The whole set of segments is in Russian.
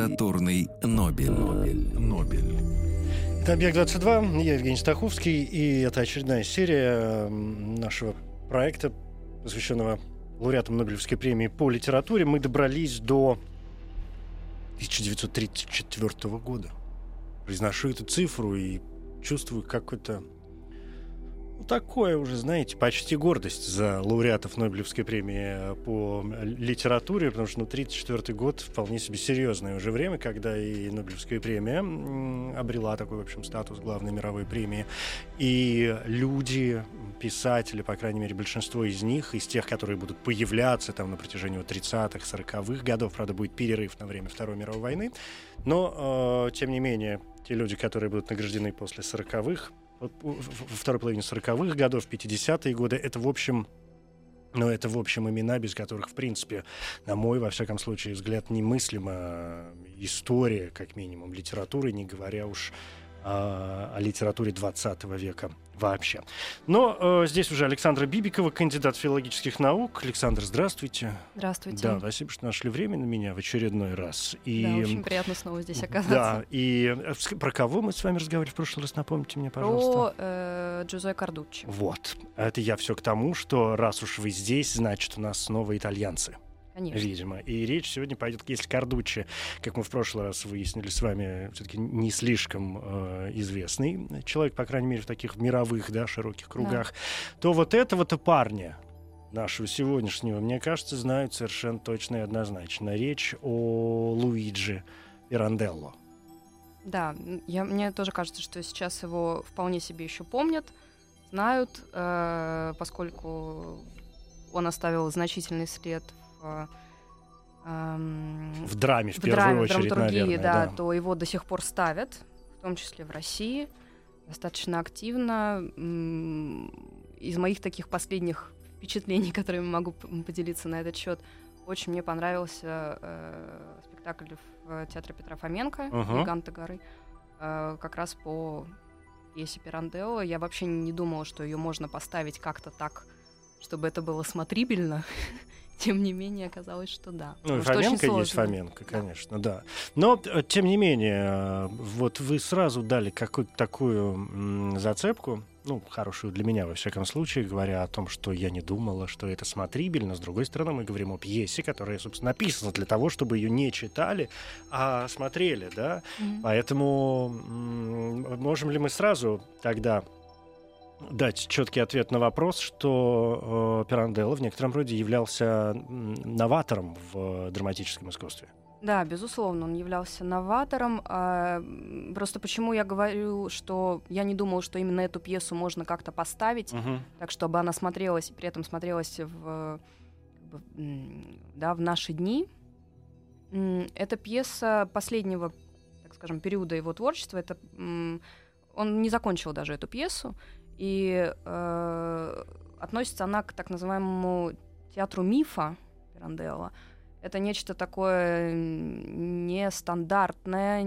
Литературный, Нобель. Нобель. Нобель. Это «Объект-22», я Евгений Стаховский, и это очередная серия нашего проекта, посвященного лауреатам Нобелевской премии по литературе. Мы добрались до 1934 года. Произношу эту цифру и чувствую какой-то ну, такое уже, знаете, почти гордость за лауреатов Нобелевской премии по литературе, потому что, ну, 34 год вполне себе серьезное уже время, когда и Нобелевская премия обрела такой, в общем, статус главной мировой премии. И люди, писатели, по крайней мере, большинство из них, из тех, которые будут появляться там на протяжении вот 30-х, 40-х годов, правда, будет перерыв на время Второй мировой войны, но, э, тем не менее, те люди, которые будут награждены после 40-х, вот во второй половине 40-х годов, 50-е годы, это, в общем, ну, это, в общем, имена, без которых, в принципе, на мой, во всяком случае, взгляд, немыслима история, как минимум, литературы, не говоря уж о, о литературе 20 века вообще. Но э, здесь уже Александра Бибикова, кандидат филологических наук. Александр, здравствуйте. Здравствуйте. Да, спасибо, что нашли время на меня в очередной раз. И, Да, очень приятно снова здесь оказаться. Да, и э, про кого мы с вами разговаривали в прошлый раз, напомните мне, пожалуйста. Про э, Джузеппе Кардуччи. Вот. Это я все к тому, что раз уж вы здесь, значит, у нас снова итальянцы, Конечно. видимо. И речь сегодня пойдет, если Кардуччи, как мы в прошлый раз выяснили с вами, все-таки не слишком э, известный человек, по крайней мере, в таких мировых, да, широких кругах, то вот этого-то парня, нашего сегодняшнего, мне кажется, знают совершенно точно и однозначно. Речь о Луиджи Пиранделло. Да, я, мне тоже кажется, что сейчас его вполне себе еще помнят, знают, э, поскольку он оставил значительный след в, эм, В драме, в, в первую драме, очередь, наверное. да, да. то его до сих пор ставят, в том числе в России, достаточно активно. Из моих таких последних впечатлений, которыми могу поделиться на этот счет, очень мне понравился э, спектакль в э, театре Петра Фоменко. «Гиганты горы», э, как раз по пьесе Пиранделло. Я вообще не думала, что ее можно поставить как-то так, чтобы это было смотрибельно. Тем не менее, оказалось, что да. Ну, и Фоменко есть. Фоменко, конечно, да. Но, э, тем не менее, э, вот вы сразу дали какую-то такую зацепку, ну, хорошую для меня, во всяком случае, говоря о том, что я не думала, что это смотрибельно. С другой стороны, мы говорим о пьесе, которая, собственно, написана для того, чтобы ее не читали, а смотрели, да. Мгм. Поэтому можем ли мы сразу тогда дать четкий ответ на вопрос, что э, Пиранделло в некотором роде являлся новатором в э, драматическом искусстве? Да, безусловно, он являлся новатором. А, Просто почему я говорю, что я не думала, что именно эту пьесу можно как-то поставить, Мгм. так чтобы она смотрелась, при этом смотрелась в, м, да, в наши дни. Это пьеса последнего, так скажем, периода его творчества. Это, он не закончил даже эту пьесу. И э, относится она к так называемому театру мифа Пиранделла. Это нечто такое нестандартное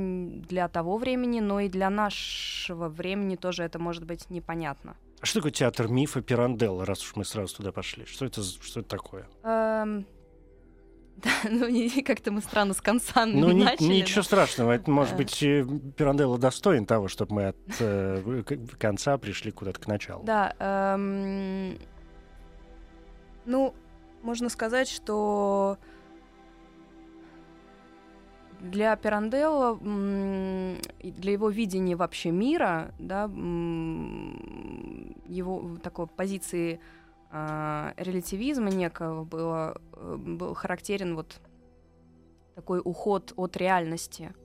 для того времени, но и для нашего времени тоже это может быть непонятно. А Что такое театр мифа Пиранделло, раз уж мы сразу туда пошли? Что это, что это такое? Эм, Да, ну как-то мы странно с конца Ну, ни- начали. ничего да. страшного. Это, может Э. быть, э, Пиранделло достоин того, чтобы мы от э, конца пришли куда-то к началу. Да, эм, ну, можно сказать, что для Пиранделло, для его видения вообще мира, да, его такой позиции а, релятивизма некого было, э, был характерен вот такой уход от реальности.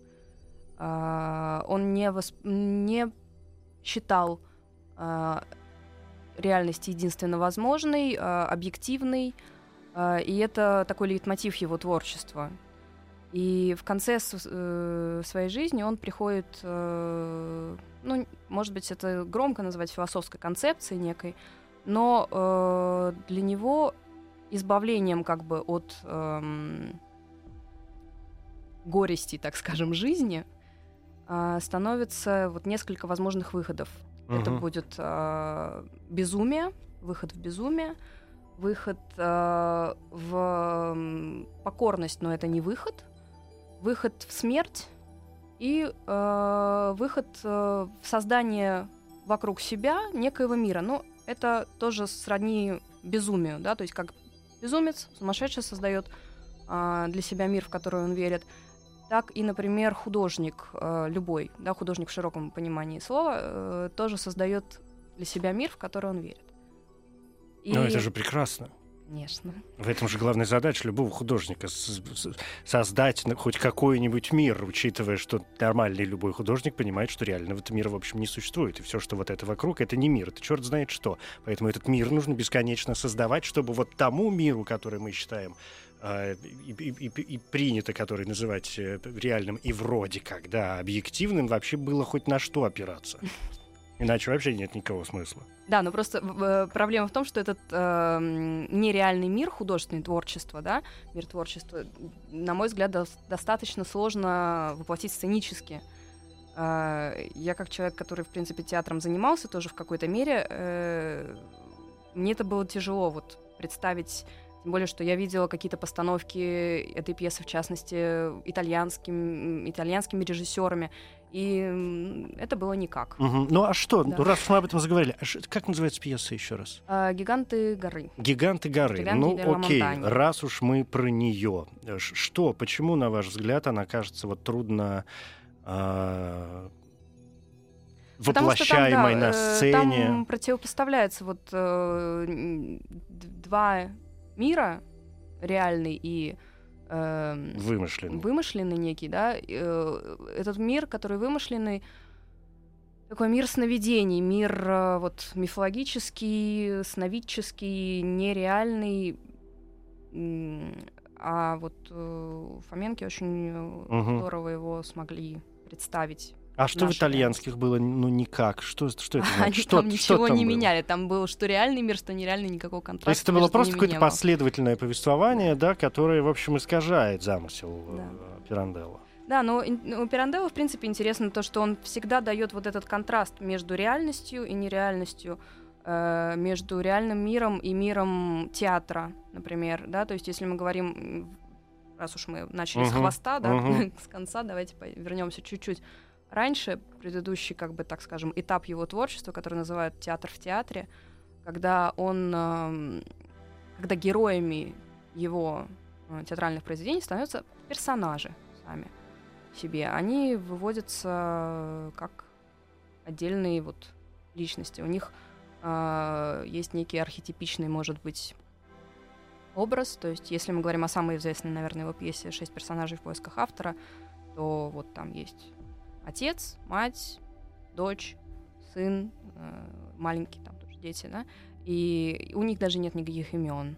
А, он не, восп- не считал а, реальность единственно возможной, а, объективной, а, и это такой лейтмотив его творчества. И в конце э, своей жизни он приходит, э, ну, может быть, это громко назвать философской концепцией некой, но э, для него избавлением как бы от эм, горести, так скажем, жизни а, становится вот несколько возможных выходов. Это Мгм. будет э, безумие, выход в безумие, выход э, в покорность, но это не выход, выход в смерть и э, выход э, в создание вокруг себя некоего мира. Ну, это тоже сродни безумию, да, то есть как безумец, сумасшедший создает а, для себя мир, в который он верит, так и, например, художник э, любой, да, художник в широком понимании слова, э, тоже создает для себя мир, в который он верит. И- Ну, это же прекрасно. Конечно. В этом же главная задача любого художника создать хоть какой-нибудь мир, учитывая, что нормальный любой художник понимает, что реального этого мира, в общем, не существует. И все, что вот это вокруг, это не мир, это черт знает что. Поэтому этот мир нужно бесконечно создавать, чтобы вот тому миру, который мы считаем э, и, и- и- и принято, который называть э, реальным и вроде как, да, объективным, вообще было хоть на что опираться. Иначе вообще нет никакого смысла. Да, но просто э, проблема в том, что этот э, нереальный мир, художественное творчество, да, мир творчества, на мой взгляд, дос- достаточно сложно воплотить сценически. Э, я как человек, который, в принципе, театром занимался тоже в какой-то мере, э, мне это было тяжело вот представить, тем более, что я видела какие-то постановки этой пьесы, в частности, итальянским, итальянскими режиссерами, и это было никак. Мгм. Ну а что, Да. раз мы об этом заговорили, а как называется пьеса еще раз? А, «Гиганты горы». Гиганты горы. Гиганты ну, окей, раз уж мы про нее. Что, почему, на ваш взгляд, она кажется вот трудно Потому что там, воплощаемой да, на э, сцене? Там противопоставляется вот э, два мира, реальный и эм, Вымышленный. вымышленный некий, да. э, этот мир, который вымышленный, такой мир сновидений, мир э, вот мифологический, сновидческий, нереальный. А вот э, Фоменки очень э, Мгм. здорово его смогли представить А что в итальянских было, ну, никак? Что, что это значит? Они Что, там что ничего там не было? меняли. Там был что реальный мир, что нереальный, никакого контраста. То есть это было просто какое-то было. последовательное повествование, да, которое, в общем, искажает замысел Да. э, Пиранделло. Да, но ну, у Пиранделло, в принципе, интересно то, что он всегда дает вот этот контраст между реальностью и нереальностью, э, между реальным миром и миром театра, например, да, то есть если мы говорим, раз уж мы начали с Мгм, хвоста, да, мгм. с конца, давайте вернемся чуть-чуть раньше, предыдущий, как бы, так скажем, этап его творчества, который называют театр в театре, когда он, эм, когда героями его э, театральных произведений становятся персонажи сами себе. Они выводятся как отдельные вот личности. У них э, есть некий архетипичный, может быть, образ. То есть, если мы говорим о самой известной, наверное, его пьесе «Шесть персонажей в поисках автора», то вот там есть отец, мать, дочь, сын, э, маленькие там тоже дети, да, и у них даже нет никаких имен.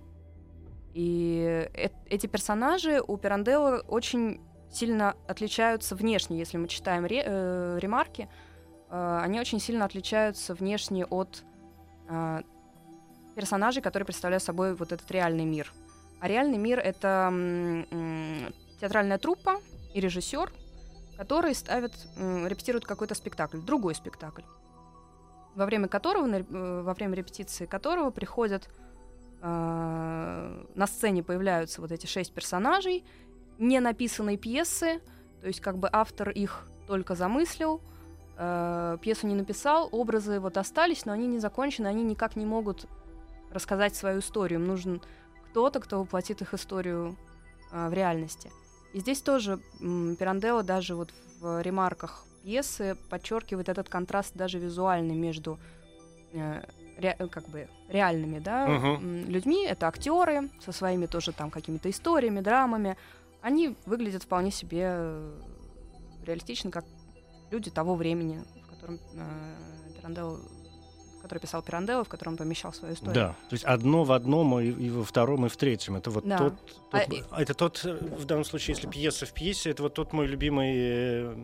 И э- эти персонажи у Пиранделло очень сильно отличаются внешне, если мы читаем ре- э, ремарки, э, они очень сильно отличаются внешне от э, персонажей, которые представляют собой вот этот реальный мир. А реальный мир — это театральная труппа и режиссер, которые ставят, репетируют какой-то спектакль, другой спектакль, во время которого, э, во время репетиции которого приходят э, на сцене появляются вот эти шесть персонажей, не написанной пьесы, то есть как бы автор их только замыслил, э, пьесу не написал, образы вот остались, но они не закончены, они никак не могут рассказать свою историю. Им нужен кто-то, кто воплотит их историю в реальности. И здесь тоже Пиранделло даже вот в ремарках пьесы подчеркивает этот контраст даже визуальный между э, ре- э, как бы реальными да, м, людьми. Это актеры со своими тоже там какими-то историями, драмами. Они выглядят вполне себе э, реалистично, как люди того времени, в котором э, Пиранделло, который писал Пиранделло, в котором помещал свою историю. Да, то есть одно в одном и, и во втором, и в третьем. Это вот Да. тот, тот- А, это тот, э, в данном случае, если пьеса в пьесе, это вот тот мой любимый э,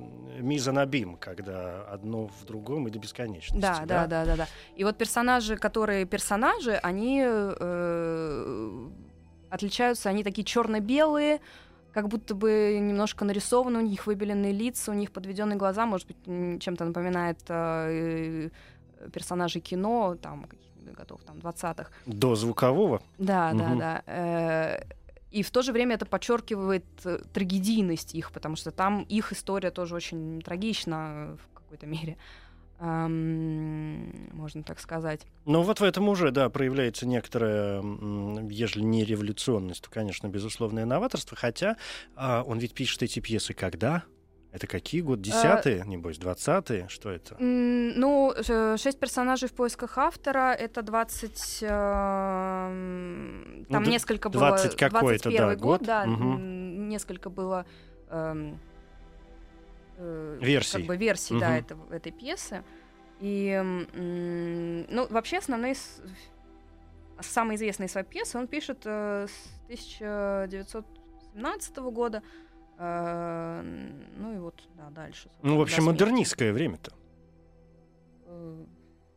мизанабим, когда одно в другом и до бесконечности. Да, да, да, да, да. И вот персонажи, которые персонажи, они э, отличаются, они такие черно-белые, как будто бы немножко нарисованы, у них выбеленные лица, у них подведенные глаза, может быть, чем-то напоминает э, персонажей кино, там, годов, там, 20-х. До звукового. Да, Мгм. да, да. Э, И в то же время это подчеркивает э, трагедийность их, потому что там их история тоже очень трагична в какой-то мере. Эм, можно так сказать. Но вот в этом уже, да, проявляется некоторая, м, ежели не революционность, то, конечно, безусловное новаторство. Хотя а, он ведь пишет эти пьесы когда? Это какие годы? Десятые, небось, двадцатые? Что это? Ну, э, шесть персонажей в поисках автора это 20... эм, Там д- несколько было... 20 какой-то, 21 да, год, год. да. М, Несколько было... эм, э, Версий. Как бы версий, да, Мгм. этого- этой пьесы. И, ну, вообще основные... Самые известные свои пьесы он пишет э, с 1917 года. Э, Ну и вот, да, дальше. Ну, в общем, модернистское время-то. Э,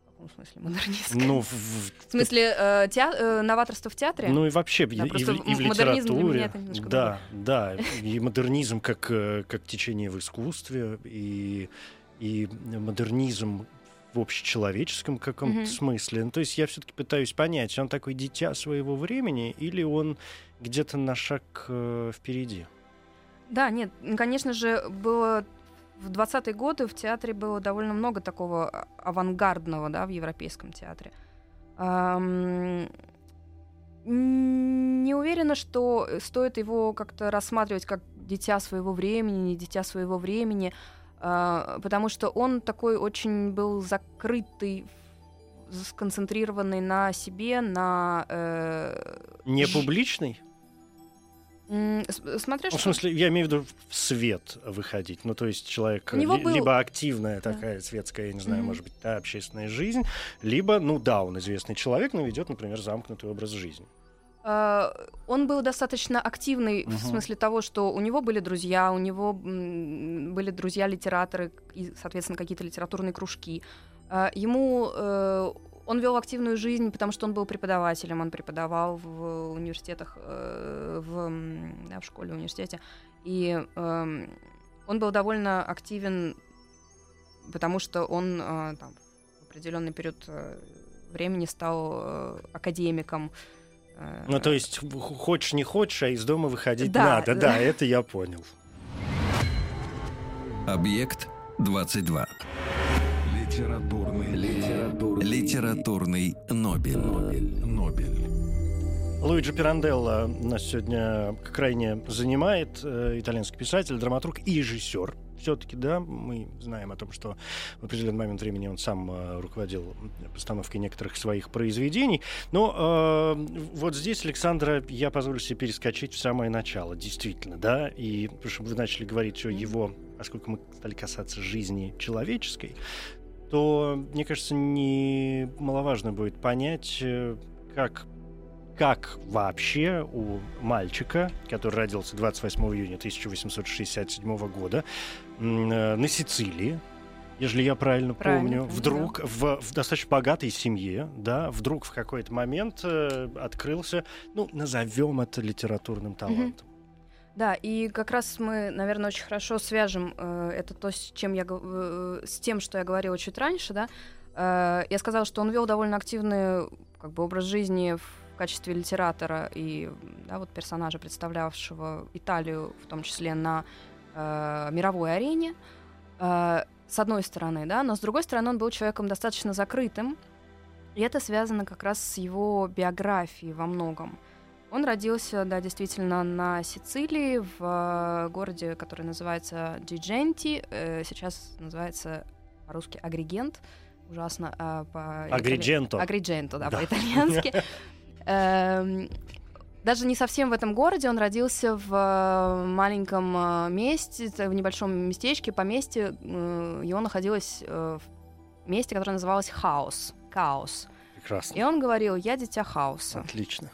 В каком смысле модернистское? Ну, в- в- В смысле э, теа- э, новаторство в театре? Ну и вообще Да, и, просто в, и в литературе. это да, да. И модернизм как, э, как течение в искусстве, и, и модернизм в общечеловеческом каком-то Мгм. смысле. Ну, то есть я все-таки пытаюсь понять, он такой дитя своего времени или он где-то на шаг э, впереди? Да, нет, конечно же, было в 20-е годы в театре было довольно много такого а- авангардного, да, в европейском театре. Ам, м, Не уверена, что стоит его как-то рассматривать как дитя своего времени, не дитя своего времени, а, потому что он такой очень был закрытый, сконцентрированный на себе, на... э, Не публичный? С- смотря Ну, в что- смысле, я имею в виду в свет выходить. Ну, то есть человек ли- был- либо активная Да. такая светская, я не знаю, Мгм. может быть, да, общественная жизнь, либо, ну да, он известный человек, но ведет, например, замкнутый образ жизни. А, Он был достаточно активный Мгм. в смысле того, что у него были друзья, у него м, были друзья-литераторы и, соответственно, какие-то литературные кружки. А, Ему э, он вел активную жизнь, потому что он был преподавателем, он преподавал в университетах, э, в, в школе, университете, и эм, он был довольно активен, потому что он э, там, в определенный период э, времени стал академиком. Ну, то есть, хочешь не хочешь, а из дома выходить Да, надо. да. Да, это я понял. Объект 22. Литературный, литературный, Литературный Нобель. Нобель. Нобель. Луиджи Пиранделло нас сегодня крайне занимает. э, итальянский писатель, драматург и режиссер. Все-таки, да, мы знаем о том, что в определенный момент времени он сам э, руководил постановкой некоторых своих произведений. Но э, вот здесь, Александра, я позволю себе перескочить в самое начало, действительно, да, и потому что вы начали говорить о его, поскольку мы стали касаться жизни человеческой, то, мне кажется, немаловажно будет понять, э, как как вообще у мальчика, который родился 28 июня 1867 года э, на Сицилии, ежели я правильно, Правильно помню, вдруг в, в достаточно богатой семье, да, вдруг в какой-то момент э, открылся, ну, назовем это литературным талантом. Да, и как раз мы, наверное, очень хорошо свяжем э, это то, с чем я э, с тем, что я говорила чуть раньше, да. Э, я сказала, что он вел довольно активный как бы образ жизни в качестве литератора и да, вот персонажа, представлявшего Италию, в том числе на э, мировой арене. Э, с одной стороны, да, но с другой стороны он был человеком достаточно закрытым, и это связано как раз с его биографией во многом. Он родился, да, действительно, на Сицилии, в э, городе, который называется Джидженти, э, сейчас называется по-русски Агригент, ужасно а, по Агридженто. Агридженто, да, Да. по-итальянски. Эм, Даже не совсем в этом городе, он родился в маленьком месте, в небольшом местечке, поместье. Его находилось в месте, которое называлось Хаос. Chaos. Прекрасно. И он говорил, я дитя хаоса. Отлично.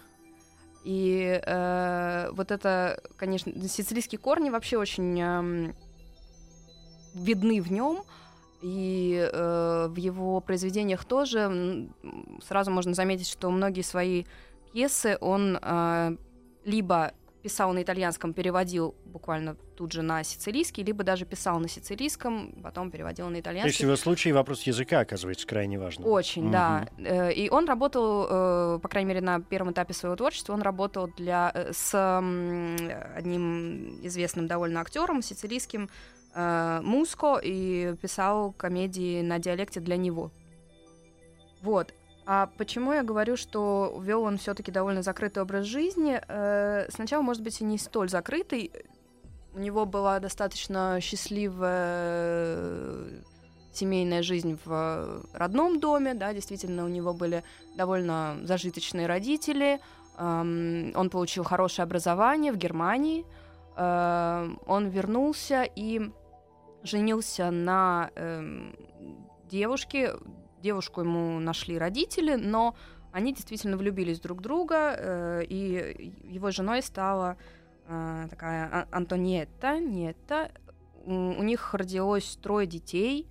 И э, вот это, конечно, сицилийские корни вообще очень эм, видны в нем. И э, в его произведениях тоже сразу можно заметить, что многие свои пьесы он э, либо писал на итальянском, переводил буквально тут же на сицилийский, либо даже писал на сицилийском, потом переводил на То есть в итальянский. его случае вопрос языка оказывается крайне важным. Очень, да. Э, И он работал, э, по крайней мере, на первом этапе своего творчества, он работал для, э, с одним известным довольно актером сицилийским Муско и писал комедии на диалекте для него. Вот. А почему я говорю, что вел он все-таки довольно закрытый образ жизни? Э, Сначала, может быть, и не столь закрытый. У него была достаточно счастливая э, семейная жизнь в родном доме, да, действительно, у него были довольно зажиточные родители. Он получил хорошее образование в Германии. Эм, Он вернулся и женился на эм, девушке. Девушку ему нашли родители, но они действительно влюбились друг в друга, э, и его женой стала э, такая А- Антониетта, Ниетта. У них родилось трое детей.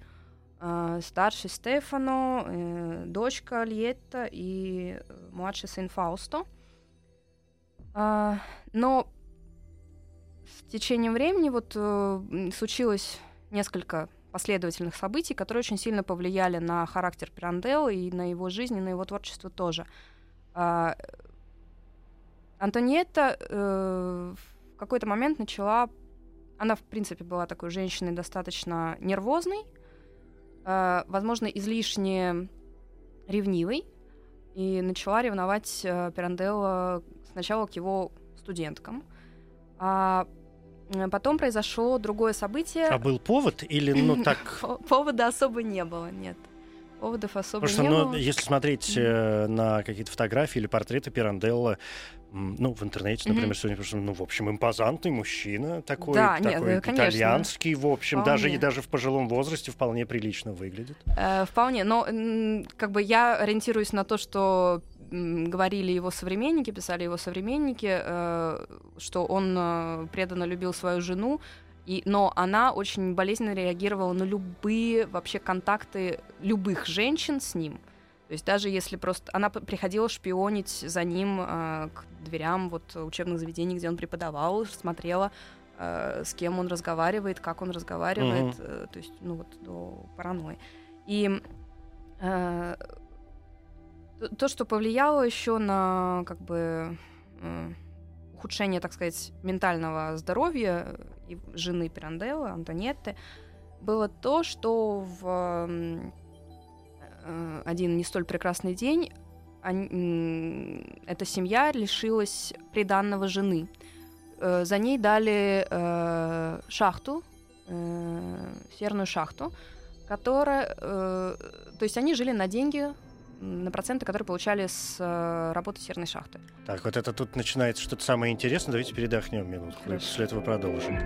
Э, Старший Стефано, дочка Льетта и младший сын Фаусто. А, Но с течением времени вот случилось несколько последовательных событий, которые очень сильно повлияли на характер Пиранделло и на его жизнь, и на его творчество тоже. А, Антониетта э, в какой-то момент начала... Она, в принципе, была такой женщиной достаточно нервозной, э, возможно, излишне ревнивой, и начала ревновать э, Пиранделло сначала к его студенткам. А потом произошло другое событие. А был повод или, ну, так... По- Повода особо не было, нет. Поводов особо Потому что, не ну, было. если смотреть э, на какие-то фотографии или портреты Пиранделла, ну, в интернете, например, сегодня, потому что, ну, в общем, импозантный мужчина, такой, Да, нет, такой э, конечно. итальянский, в общем, даже и Вполне. даже в пожилом возрасте вполне прилично выглядит. Э, вполне, но как бы я ориентируюсь на то, что говорили его современники, писали его современники, э, что он э, преданно любил свою жену, и, но она очень болезненно реагировала на любые вообще контакты любых женщин с ним. То есть даже если просто она приходила шпионить за ним э, к дверям вот учебных заведений, где он преподавал, смотрела, э, с кем он разговаривает, как он разговаривает, э, то есть ну вот до паранойи. И э, то, что повлияло еще на как бы э, ухудшение, так сказать, ментального здоровья и жены Пиранделло, Антонетты, было то, что в э, один не столь прекрасный день они- эта семья лишилась приданного жены. Э, За ней дали э, шахту, э, серную шахту, которая, э, то есть они жили на деньги, на проценты, которые получали с э, работы серной шахты. Так, вот это тут начинается что-то самое интересное. Давайте передохнем минутку. Хорошо. После этого продолжим.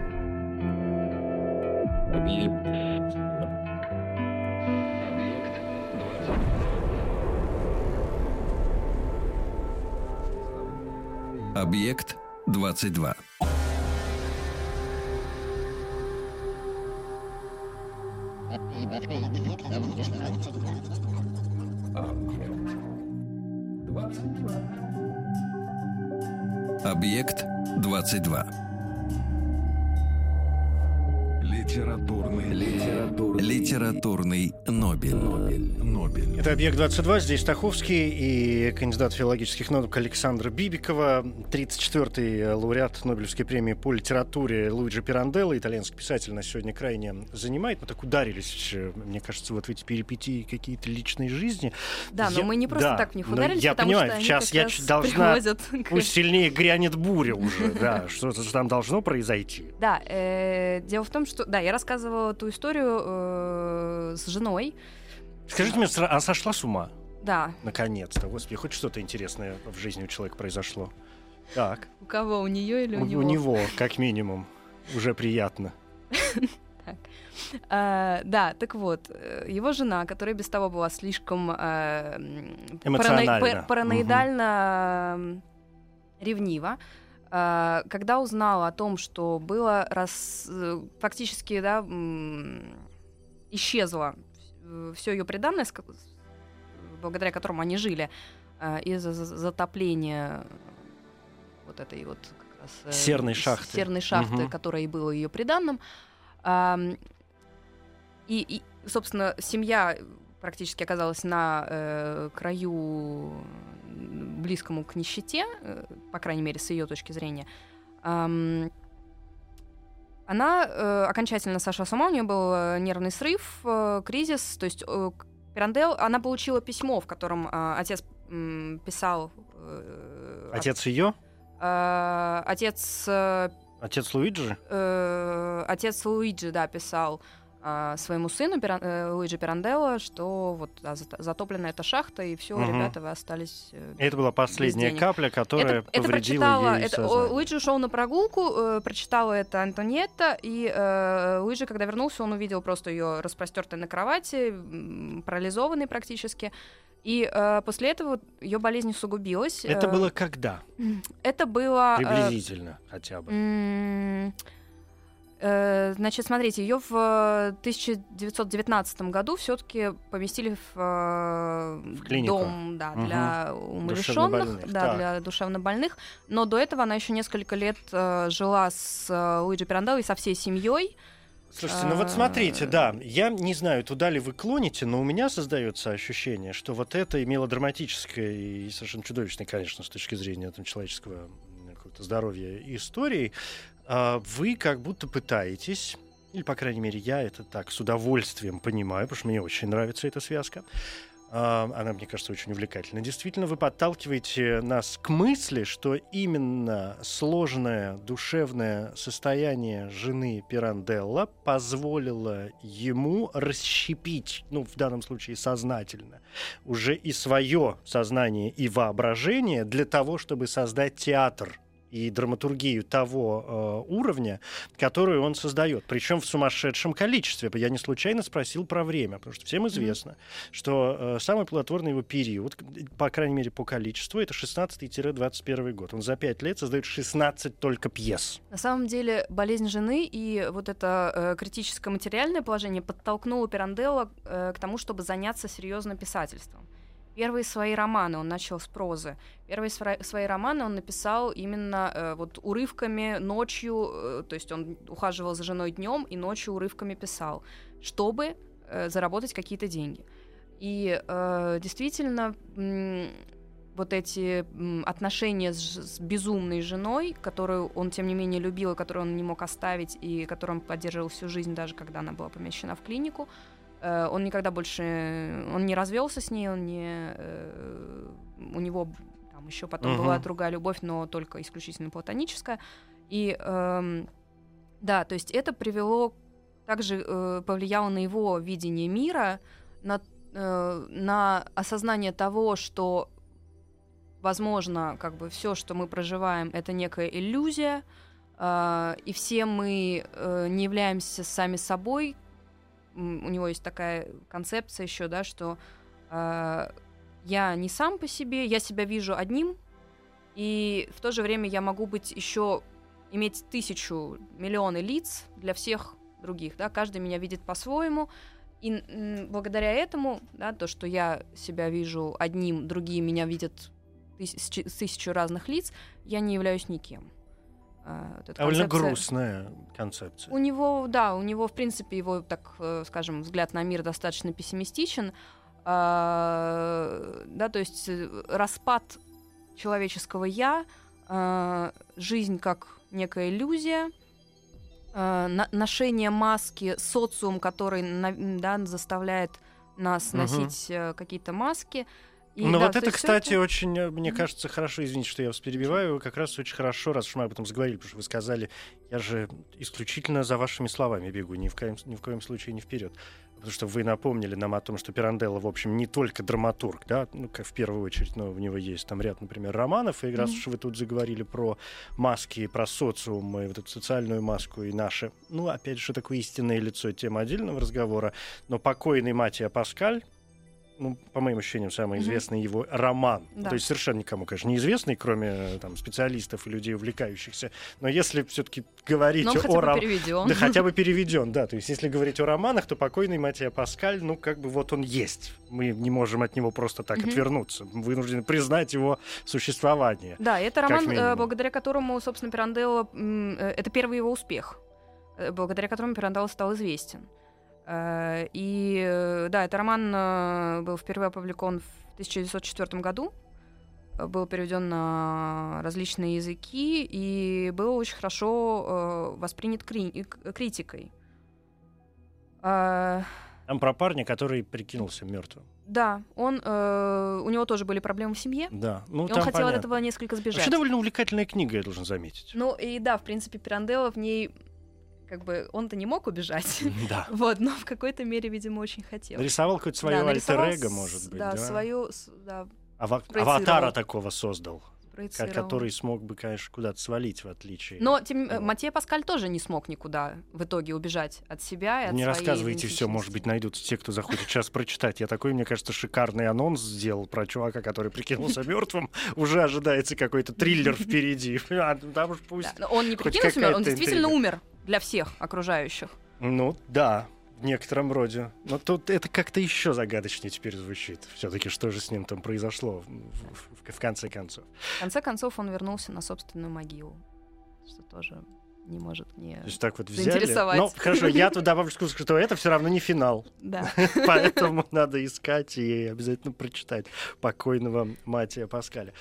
Объект 22. Объект 22. Объект 22. Литературный, литературный, Литературный Нобель. Нобель. Это «Объект-22», здесь Стаховский и кандидат филологических наук Александра Бибикова, 34-й лауреат Нобелевской премии по литературе Луиджи Пиранделло, итальянский писатель, нас сегодня крайне занимает. Мы так ударились, э, мне кажется, вот в эти перипетии какие-то личной жизни. Да, но Я- мы не просто да, так в них но ударились, я потому понимаю, что они сейчас как я должна- приводят к- Пусть сильнее грянет буря уже, да, что-то там должно произойти. Да, э, дело в том, что... Да, я рассказывала ту историю э, с женой. Скажите мне, а сошла с ума? Да, Наконец-то, господи, хоть что-то интересное в жизни у человека произошло. Так. у кого? У нее или у, У, у него, как минимум, уже приятно. А, Да, так вот, э, его жена, которая без того была слишком э, Эмоционально. паранои- пар- параноидально м, ревнива, когда узнала о том, что было рас... э, фактически, да, исчезло все ее с- благодаря которому они жили, а, из-за за- затопления вот этой вот как раз, э, Серной шахты. серной шахты, Мгм. которая и была ее приданным. И, и, собственно, семья практически оказалась на э, краю близкому к нищете, э, по крайней мере, с ее точки зрения. Ам, она э, окончательно сошла с ума, у нее был э, нервный срыв, э, кризис, то есть э, Пирандел, она получила письмо, в котором э, отец м, писал... э, Отец ее? э, отец э, Отец Луиджи? э, отец Луиджи, да, писал своему сыну Пира- э, Луиджи Пиранделло, что вот да, зат- затоплена эта шахта, и все, Мгм. ребята, вы остались э, Это была последняя капля, которая это, это повредила прочитала, ей это, сознание. Луиджи ушел на прогулку, э, прочитала это Антонетта, и э, Луиджи, когда вернулся, он увидел просто ее распростертой на кровати, парализованной практически. И э, после этого ее болезнь усугубилась. Это Э, было когда? Это было... э, Приблизительно хотя бы. М, э, Значит, смотрите, ее в э, 1919 году все-таки поместили в, э, В клинику. дом да, для умалишенных, Душевнобольных, да, так. для душевнобольных. Но до этого она еще несколько лет э, жила с э, Луиджи Пиранделло и со всей семьей. Слушайте, ну вот смотрите, да, я не знаю, туда ли вы клоните, но у меня создается ощущение, что вот это имело драматическое и совершенно чудовищное, конечно, с точки зрения там, человеческого какого-то здоровья истории. А, Вы как будто пытаетесь, или, по крайней мере, я это так с удовольствием понимаю, потому что мне очень нравится эта связка. А, Она, мне кажется, очень увлекательна. Действительно, вы подталкиваете нас к мысли, что именно сложное душевное состояние жены Пиранделла позволило ему расщепить, ну, в данном случае сознательно, уже и свое сознание и воображение для того, чтобы создать театр и драматургию того э, уровня, которую он создает. Причем в сумасшедшем количестве. Я не случайно спросил про время, потому что всем известно, что э, самый плодотворный его период, по крайней мере по количеству, это 16-21 год. Он за пять лет создает 16 только пьес. На самом деле болезнь жены и вот это э, критическое материальное положение подтолкнуло Пиранделло э, к тому, чтобы заняться серьезно писательством. Первые свои романы он начал с прозы. Первые свои романы он написал именно э, вот урывками ночью, э, то есть он ухаживал за женой днем и ночью урывками писал, чтобы э, заработать какие-то деньги. И э, действительно вот эти отношения с, с безумной женой, которую он тем не менее любил и которую он не мог оставить и которую он поддерживал всю жизнь, даже когда она была помещена в клинику, э, он никогда больше, он не развелся с ней, он не, э, у него там еще потом Мгм. была другая любовь, но только исключительно платоническая. И эм, да, то есть это привело, также э, повлияло на его видение мира, на, э, на осознание того, что возможно, как бы все, что мы проживаем, это некая иллюзия, э, и все мы э, не являемся сами собой. У него есть такая концепция еще, да, что э, я не сам по себе, я себя вижу одним, и в то же время я могу быть еще иметь тысячу, миллионы лиц для всех других, да, каждый меня видит по-своему, и благодаря этому, да, то, что я себя вижу одним, другие меня видят тыс- с тысячу разных лиц, я не являюсь никем. А, вот Довольно концепция- грустная концепция. у него, да, у него, в принципе, его, так э, скажем, взгляд на мир достаточно пессимистичен. А, да, то есть э, распад человеческого я, а, жизнь как некая иллюзия, ношение маски, социум, который да, заставляет нас носить э, какие-то маски. И, ну да, вот то это, кстати, очень, э, мне кажется, хорошо, извините, что я вас перебиваю, как раз очень хорошо, раз уж мы об этом заговорили, потому что вы сказали, я же исключительно за вашими словами бегу, ни в коем, ни в коем случае не вперед. потому что вы напомнили нам о том, что Пиранделло, в общем, не только драматург, да, ну, как в первую очередь, но у него есть там ряд, например, романов, и раз уж вы тут заговорили про маски, про социум, и вот эту социальную маску, и наше, ну, опять же, такое истинное лицо, тема отдельного разговора, но покойный Матия Паскаль, ну, по моим ощущениям, самый известный его роман. Да. То есть совершенно никому, конечно, неизвестный, кроме там, специалистов и людей, увлекающихся. Но если все-таки говорить Но о переведен. Да хотя бы переведен, да. То есть, если говорить о романах, то покойный Матья Паскаль, ну, как бы вот он есть. Мы не можем от него просто так Мгм. отвернуться. Мы вынуждены признать его существование. Да, это роман, э, благодаря которому, собственно, Пиранделло... э, Это первый его успех, э, благодаря которому Пиранделло стал известен. Э, И э, да, это роман э, был впервые опубликован в 1904 году, был переведен на различные языки и был очень хорошо воспринят кри- критикой. Там про парня, который прикинулся мертвым. Да, он, э, у него тоже были проблемы в семье, Да. Ну, и он хотел от понятно. этого несколько сбежать. Вообще довольно увлекательная книга, я должен заметить. Ну и да, в принципе, Пиранделло в ней как бы он-то не мог убежать. Да. Вот, но в какой-то мере, видимо, очень хотел. Нарисовал какое-то свое Да, альтер-эго, может быть, да? да? свою, да, Ава-. Аватара такого создал, который смог бы, конечно, куда-то свалить, в отличие... Но тем, э, Вот. Матье Паскаль тоже не смог никуда в итоге убежать от себя и от Не рассказывайте все, может быть, найдутся те, кто захочет сейчас прочитать. Я такой, мне кажется, шикарный анонс сделал про чувака, который прикинулся мертвым. Уже ожидается какой-то триллер впереди. А, Там уж пусть. Он не прикинулся, он действительно умер для всех окружающих. Ну, да, в некотором роде. Но тут это как-то еще загадочнее теперь звучит. Все-таки что же с ним там произошло в, в- в конце концов. В конце концов, он вернулся на собственную могилу, что тоже не может не... То есть так вот взяли. Ну, хорошо, я тут добавлю, что это все равно не финал. Да. Поэтому надо искать и обязательно прочитать покойного Матия Паскаля.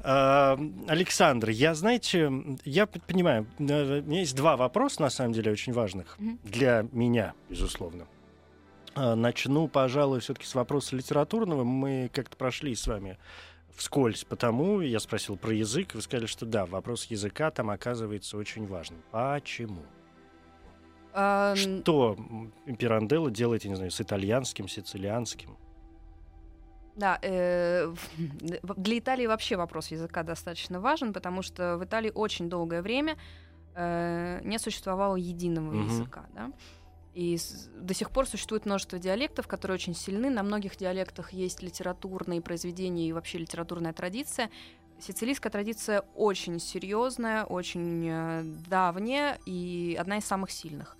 А, Александр, я, знаете, я понимаю, э, у меня есть два вопроса, на самом деле, очень важных для меня, безусловно. А, Начну, пожалуй, все-таки с вопроса литературного. Мы как-то прошли с вами вскользь потому, я спросил про язык, вы сказали, что да, вопрос языка там оказывается очень важным. Почему? А, Что Пиранделло делает, я не знаю, с итальянским, сицилианским? Да, э, для Италии вообще вопрос языка достаточно важен, потому что в Италии очень долгое время э, не существовало единого Мгм. языка, да. И до сих пор существует множество диалектов, которые очень сильны. На многих диалектах есть литературные произведения и вообще литературная традиция. Сицилийская традиция очень серьезная, очень э, давняя и одна из самых сильных.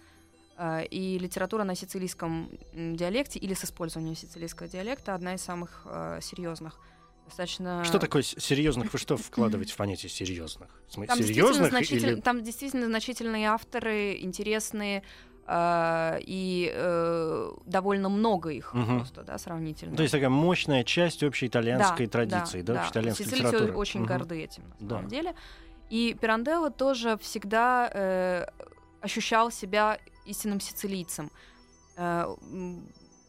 Э, И литература на сицилийском диалекте или с использованием сицилийского диалекта одна из самых э, серьезных. Достаточно. Что такое серьезных? Вы что вкладываете в понятие серьезных? Там действительно, серьезных значитель- или там действительно значительные авторы, интересные, э, и э, довольно много их Мгм. просто, да, сравнительно. То есть такая мощная часть общей итальянской Да, традиции, да, общей итальянской Сицилийцы литературы. очень Мгм. горды этим, на Да. самом деле. И Пиранделло тоже всегда э, ощущал себя истинным сицилийцем. Э,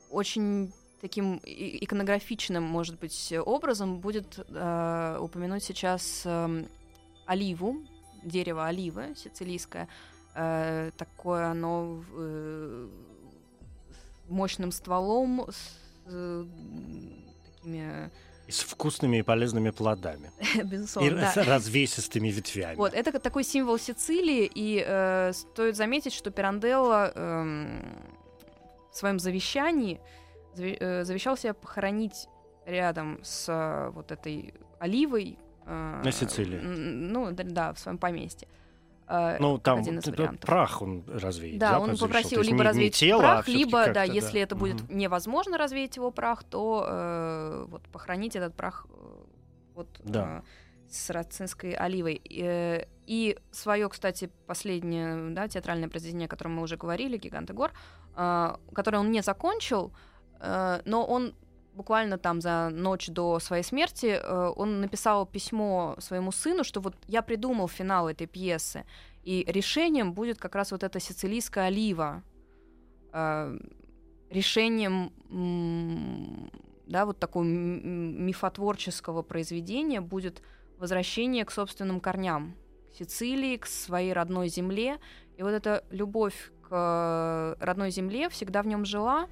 очень таким иконографичным, может быть, образом будет э, упомянуть сейчас эм, оливу, дерево оливы сицилийское. Э, такое оно э, мощным стволом, с э, такими И с вкусными и полезными плодами. И Безусловно, да. с развесистыми ветвями. Вот, это такой символ Сицилии, и э, стоит заметить, что Пиранделло эм, в своем завещании э, завещал себя похоронить рядом с э, вот этой оливой. э, На Сицилии. н- Ну, да, да, в своем поместье. Э, Ну, как там один из вариантов. прах он развеет. Да, он попросил либо развеять тело, а прах, всё-таки либо, да, как-то, если это будет Мгм. невозможно развеять его прах, то э, вот похоронить этот прах э, вот Да. э, с сарацинской оливой. Э, И свое, кстати, последнее да, театральное произведение, о котором мы уже говорили, «Гиганты гор», э, которое он не закончил, э, но он буквально там за ночь до своей смерти э, он написал письмо своему сыну, что вот я придумал финал этой пьесы, и решением будет как раз вот эта сицилийская олива. Э, решением да, вот такого мифотворческого произведения будет возвращение к собственным корням, к Сицилии, к своей родной земле. И вот эта любовь к э, родной земле всегда в нем жила.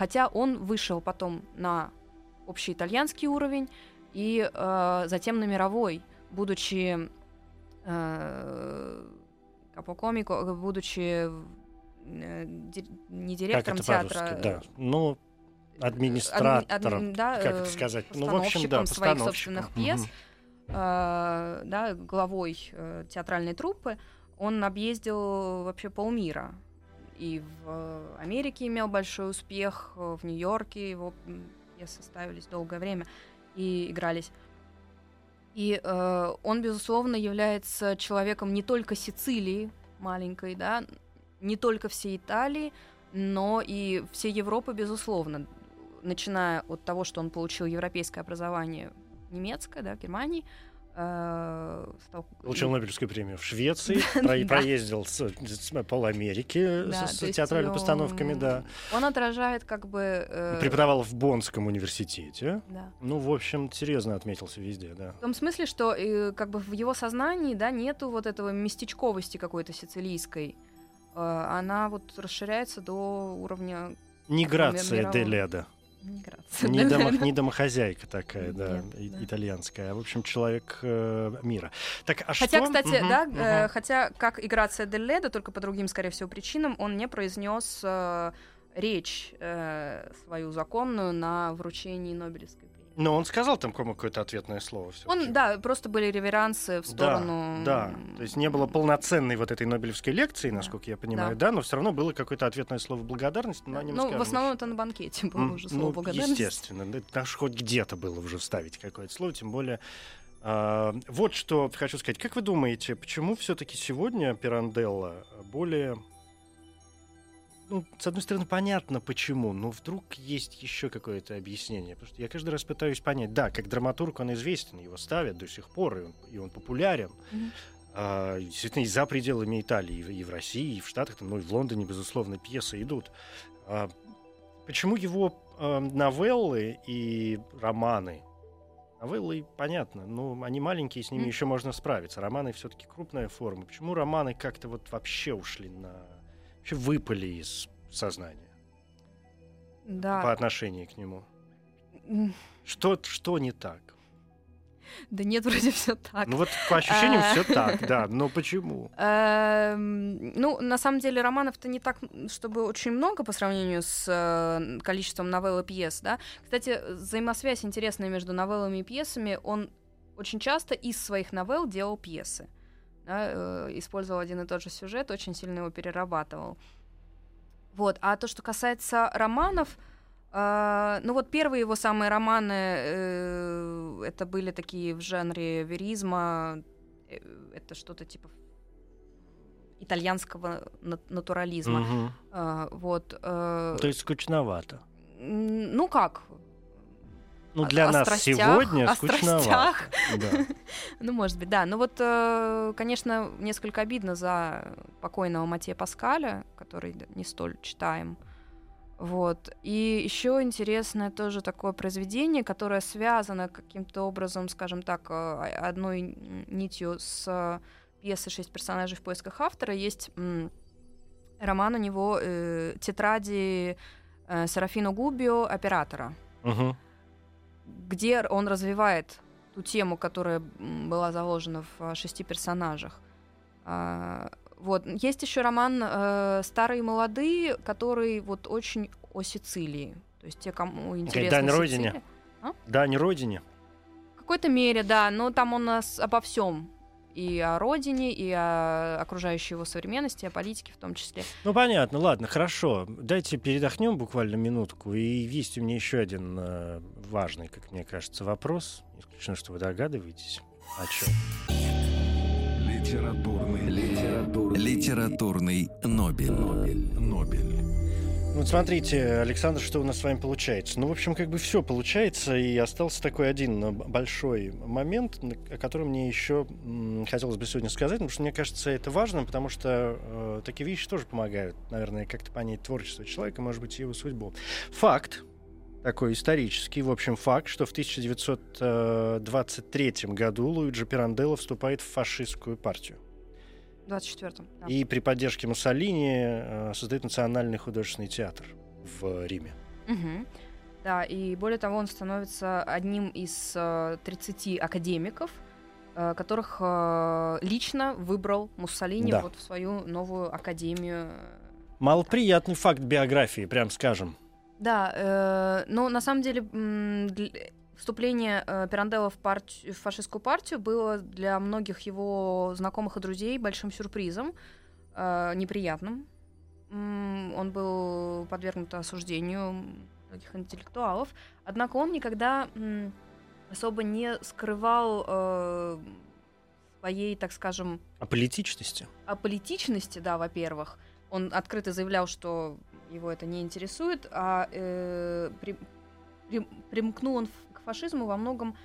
Хотя он вышел потом на общий итальянский уровень и э, затем на мировой, будучи э, капокомико, будучи э, ди- не Как директором это театра? Да. Ну, э, администратором. адми- да, как это э, сказать? Ну, в общем, да, своих собственных пьес, Мгм. э, да, главой э, театральной труппы, он объездил вообще полмира. И в Америке имел большой успех, в Нью-Йорке его пьесы ставились долгое время и игрались. И э, он, безусловно, является человеком не только Сицилии маленькой, да, не только всей Италии, но и всей Европы, безусловно. Начиная от того, что он получил европейское образование немецкое, да, в Германии, э, стал- Получил Нобелевскую премию в Швеции, про- проездил с, с пол Америки Да, с, с театральными э, постановками, да. Он отражает как бы... э, Преподавал в Боннском университете. да. Ну, в общем, серьезно отметился везде, да. В том смысле, что э, как бы в его сознании, да, нету вот этого местечковости какой-то сицилийской. Э, она вот расширяется до уровня Не Грация миграции. Не, домо- не домохозяйка такая, да, Нет, и- да. итальянская, а, в общем, человек э, мира. Так, а Хотя, что? кстати, Мгм, да, мгм. э, хотя как играция Дель Ледо, только по другим, скорее всего, причинам, он не произнес э, речь э, свою законную на вручении Нобелевской. Но он сказал там какое-то ответное слово. всё-таки. Он, да, просто были реверансы в сторону... Да, то есть не было полноценной вот этой Нобелевской лекции, насколько я понимаю, да, но все равно было какое-то ответное слово благодарности. но Да. Ну, в основном это на банкете было М, уже слово ну, благодарности. естественно, да, даже хоть где-то было уже вставить какое-то слово, тем более. а, вот что хочу сказать. Как вы думаете, почему все-таки сегодня Пиранделла более... Ну, с одной стороны, понятно почему, но вдруг есть еще какое-то объяснение. Потому что я каждый раз пытаюсь понять. Да, как драматург он известен, его ставят до сих пор, и он, и он популярен. Мгм. А, действительно, и за пределами Италии, и в, и в России, и в Штатах, там, ну и в Лондоне, безусловно, пьесы идут. А, почему его а, новеллы и романы? Новеллы, понятно, но они маленькие, с ними Мгм. еще можно справиться. Романы все-таки крупная форма. Почему романы как-то вот вообще ушли на... Вообще выпали из сознания по Да. отношению к нему? Что, что не так? Да нет, вроде все так. Ну вот по ощущениям А. все так, да, но почему? Эм, Ну, на самом деле, романов-то не так, чтобы очень много по сравнению с э, количеством новелл и пьес, да. Кстати, взаимосвязь интересная между новеллами и пьесами. Он очень часто из своих новелл делал пьесы. Да, э, использовал один и тот же сюжет, очень сильно его перерабатывал. Вот. А то, что касается романов, э, ну вот первые его самые романы, э, это были такие в жанре веризма, э, это что-то типа итальянского на- натурализма. Мгм. А, вот. э, То есть скучновато. ну как? Ну, для о нас страстях, сегодня о страстях. Да. Ну, может быть, да. Ну вот, э, конечно, несколько обидно за покойного Матея Паскаля, который не столь читаем. Вот. И еще интересное тоже такое произведение, которое связано каким-то образом, скажем так, э, одной нитью с пьесы «Шесть персонажей в поисках автора». Есть роман у него э, «Тетради э, Серафино Губио. Оператора» Мгм. Где он развивает ту тему, которая была заложена в а, шести персонажах. А, Вот. Есть еще роман э, «Старые и молодые», который вот очень о Сицилии. То есть те, кому интересно «Дань родине». Сицилия. Да, не родине. В какой-то мере, да, но там у нас обо всем. И о родине, и о окружающей его современности, о политике в том числе. Ну, понятно, ладно, хорошо. Дайте передохнем буквально минутку. И есть у меня еще один э, важный, как мне кажется, вопрос. Не исключено, что вы догадываетесь. О чем? Литературный, литературный, Литературный Нобель. Нобель, Нобель. Вот смотрите, Александр, что у нас с вами получается. Ну, в общем, как бы все получается, и остался такой один э, большой момент, о котором мне еще хотелось бы сегодня сказать, потому что мне кажется это важным, потому что э, такие вещи тоже помогают, наверное, как-то понять творчество человека, может быть, его судьбу. Факт, такой исторический, в общем, факт, что в 1923 году Луиджи Пиранделло вступает в фашистскую партию. В 24-м. да. И при поддержке Муссолини э, создает Национальный художественный театр в Риме. Мгм. Да, и более того, он становится одним из э, 30 академиков, э, которых э, лично выбрал Муссолини Да. вот в свою новую академию. Малоприятный факт биографии, прям скажем. Да, э, но на самом деле вступление э, Пиранделла в, в фашистскую партию было для многих его знакомых и друзей большим сюрпризом, э, неприятным. Он был подвергнут осуждению многих интеллектуалов, однако он никогда м, особо не скрывал э, своей, так скажем, О политичности. о политичности, да, во-первых. Он открыто заявлял, что его это не интересует, а э, при- при- примкнул он ф- фашизму во многом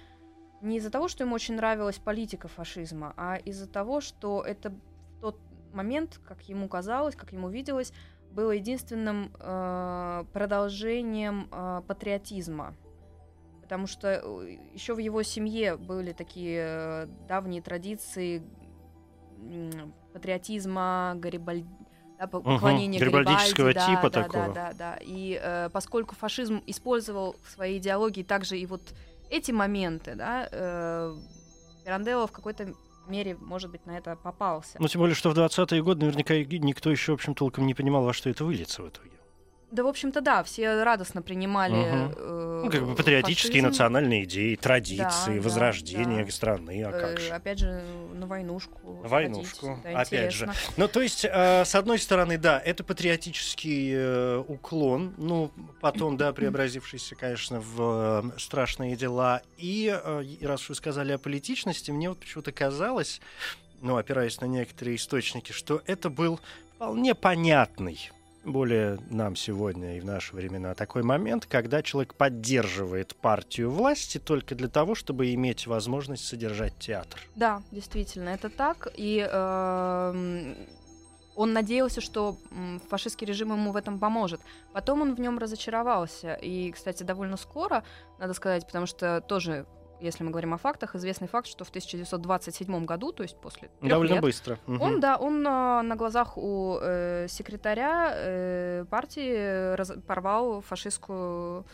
не из-за того, что ему очень нравилась политика фашизма, а из-за того, что это в тот момент, как ему казалось, как ему виделось, было единственным э, продолжением э, патриотизма. Потому что еще в его семье были такие э, давние традиции патриотизма, Гарибаль... да, по- Мгм, поклонения гарибальдического Гарибальди, да, типа да, такого. Да, да, да. И э, поскольку фашизм использовал в своей идеологии также и вот эти моменты, да, э, Пиранделло в какой-то мере, может быть, на это попался. Ну, тем более, что в 20-е годы наверняка никто еще, в общем, толком не понимал, во что это выльется в итоге. Да, в общем-то, да, все радостно принимали Мгм. э, Ну, как бы патриотические фашизм. национальные идеи, традиции, Да, возрождение да, страны, а как Э, же. Опять же, на войнушку. На войнушку, сходить, да, опять же. интересно. Ну, то есть, э, с одной стороны, да, это патриотический э, уклон, ну, потом, да, преобразившийся, конечно, в э, страшные дела. И, э, раз вы сказали о политичности, мне вот почему-то казалось, ну, опираясь на некоторые источники, что это был вполне понятный более нам сегодня и в наши времена такой момент, когда человек поддерживает партию власти только для того, чтобы иметь возможность содержать театр. Да, действительно, это так. И эм, он надеялся, что фашистский режим ему в этом поможет. Потом он в нем разочаровался. И, кстати, довольно скоро, надо сказать, потому что тоже, если мы говорим о фактах, известный факт, что в 1927 году, то есть после Довольно лет, быстро. Мгм. Он, да, он а, на глазах у э, секретаря э, партии э, раз- порвал фашистскую,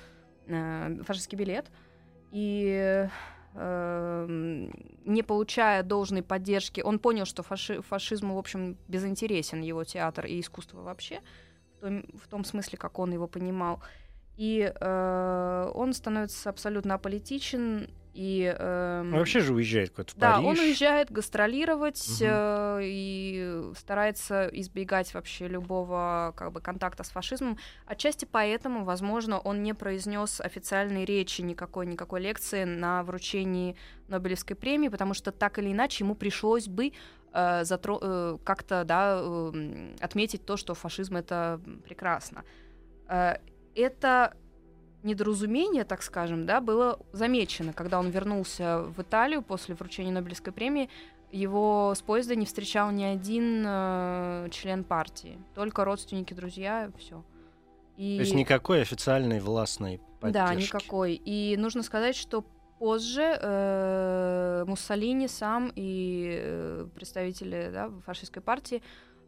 э, фашистский билет и э, не получая должной поддержки, он понял, что фаши- фашизму, в общем, безинтересен его театр и искусство вообще, в том, в том смысле, как он его понимал. И э, он становится абсолютно аполитичен и... Он вообще же уезжает куда-то в да, Париж. он уезжает гастролировать Мгм. э, и старается избегать вообще любого как бы контакта с фашизмом. Отчасти поэтому, возможно, он не произнес официальной речи никакой никакой лекции на вручении Нобелевской премии, потому что так или иначе ему пришлось бы э, затро- э, как-то да э, отметить то, что фашизм это прекрасно. Э, это недоразумение, так скажем, да, было замечено, когда он вернулся в Италию после вручения Нобелевской премии. Его с поезда не встречал ни один э, член партии, только родственники, друзья, все. И... То есть никакой официальной властной поддержки. Да, никакой. И нужно сказать, что позже э, Муссолини сам и э, представители да, фашистской партии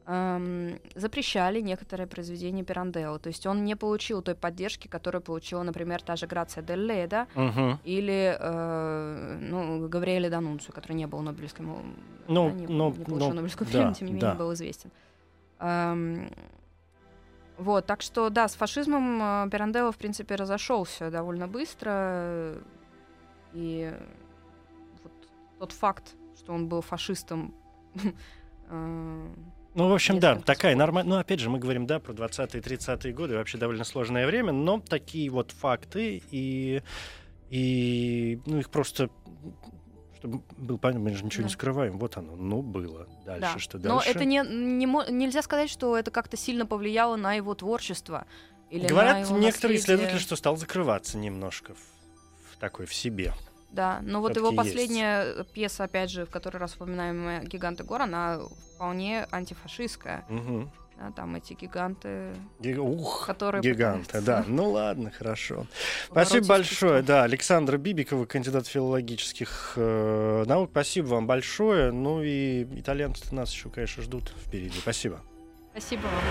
эм, запрещали некоторые произведения Пиранделло. То есть он не получил той поддержки, которую получила, например, та же Грация дель Леда Мгм. или э, ну, Гавриэле Данунцу, который не был Нобелевским, Ну, да, не, ну, не получил ну, Нобелевскую да, премию, тем не менее да. был известен. Эм, вот, так что, да, с фашизмом э, Пиранделло, в принципе, разошелся довольно быстро. э, И вот тот факт, что он был фашистом, э, Ну, в общем, да, такая нормальная... Ну, опять же, мы говорим, да, про 20-е, 30-е годы, вообще довольно сложное время, но такие вот факты, и, и ну, их просто... Чтобы был понятно, мы же ничего не Да. скрываем. Вот оно, ну, было. Дальше да. что Но дальше? это не, не нельзя сказать, что это как-то сильно повлияло на его творчество. Или на Говорят его некоторые наследие. исследователи, что стал закрываться немножко в, в такой в себе. Да, но вот Всё-таки его есть. последняя э, пьеса, опять же, в который раз вспоминаем «Гиганты гор», она вполне антифашистская. Мгм. Да, там эти гиганты, Ги- Ух, которые гиганты, да. Ну ладно, хорошо. Спасибо большое, да, Александра Бибикова, кандидат филологических э, наук. Спасибо вам большое. Ну и итальянцы нас еще, конечно, ждут впереди. Спасибо. Спасибо вам.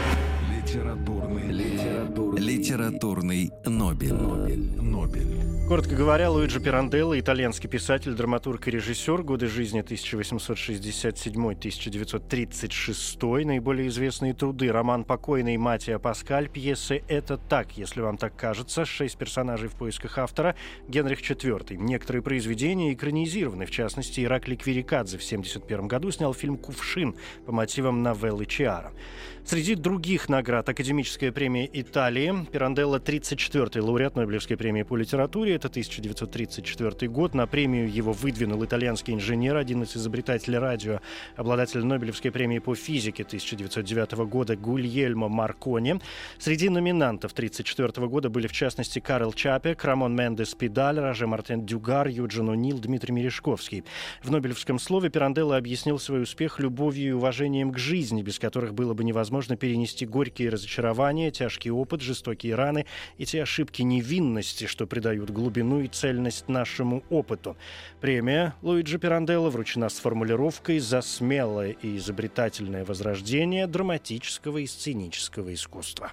Литературный, литературный, Литературный Нобель. Нобель. Нобель. Коротко говоря, Луиджи Пиранделло, итальянский писатель, драматург и режиссер, годы жизни 1867-1936, наиболее известные труды, роман «Покойный Матия Паскаль», пьесы «Это так, если вам так кажется», шесть персонажей в поисках автора, Генрих IV. Некоторые произведения экранизированы, в частности, Ираклий Квирикадзе в 1971 году снял фильм «Кувшин» по мотивам новеллы Чиара. Среди других наград Академическая премия Италии, Пиранделло 34-й лауреат Нобелевской премии по литературе, это 1934 год. На премию его выдвинул итальянский инженер, один из изобретателей радио, обладатель Нобелевской премии по физике 1909 года Гульельмо Маркони. Среди номинантов 1934 года были, в частности, Карл Чапек, Рамон Мендес Педаль, Роже Мартен Дюгар, Юджин Унил, Дмитрий Мережковский. В Нобелевском слове Пиранделло объяснил свой успех любовью и уважением к жизни, без которых было бы невозможно перенести горькие разочарования, тяжкий опыт, жестокие раны и те ошибки невинности, что придают глубину и цельность нашему опыту. Премия Луиджи Пиранделло вручена с формулировкой «За смелое и изобретательное возрождение драматического и сценического искусства».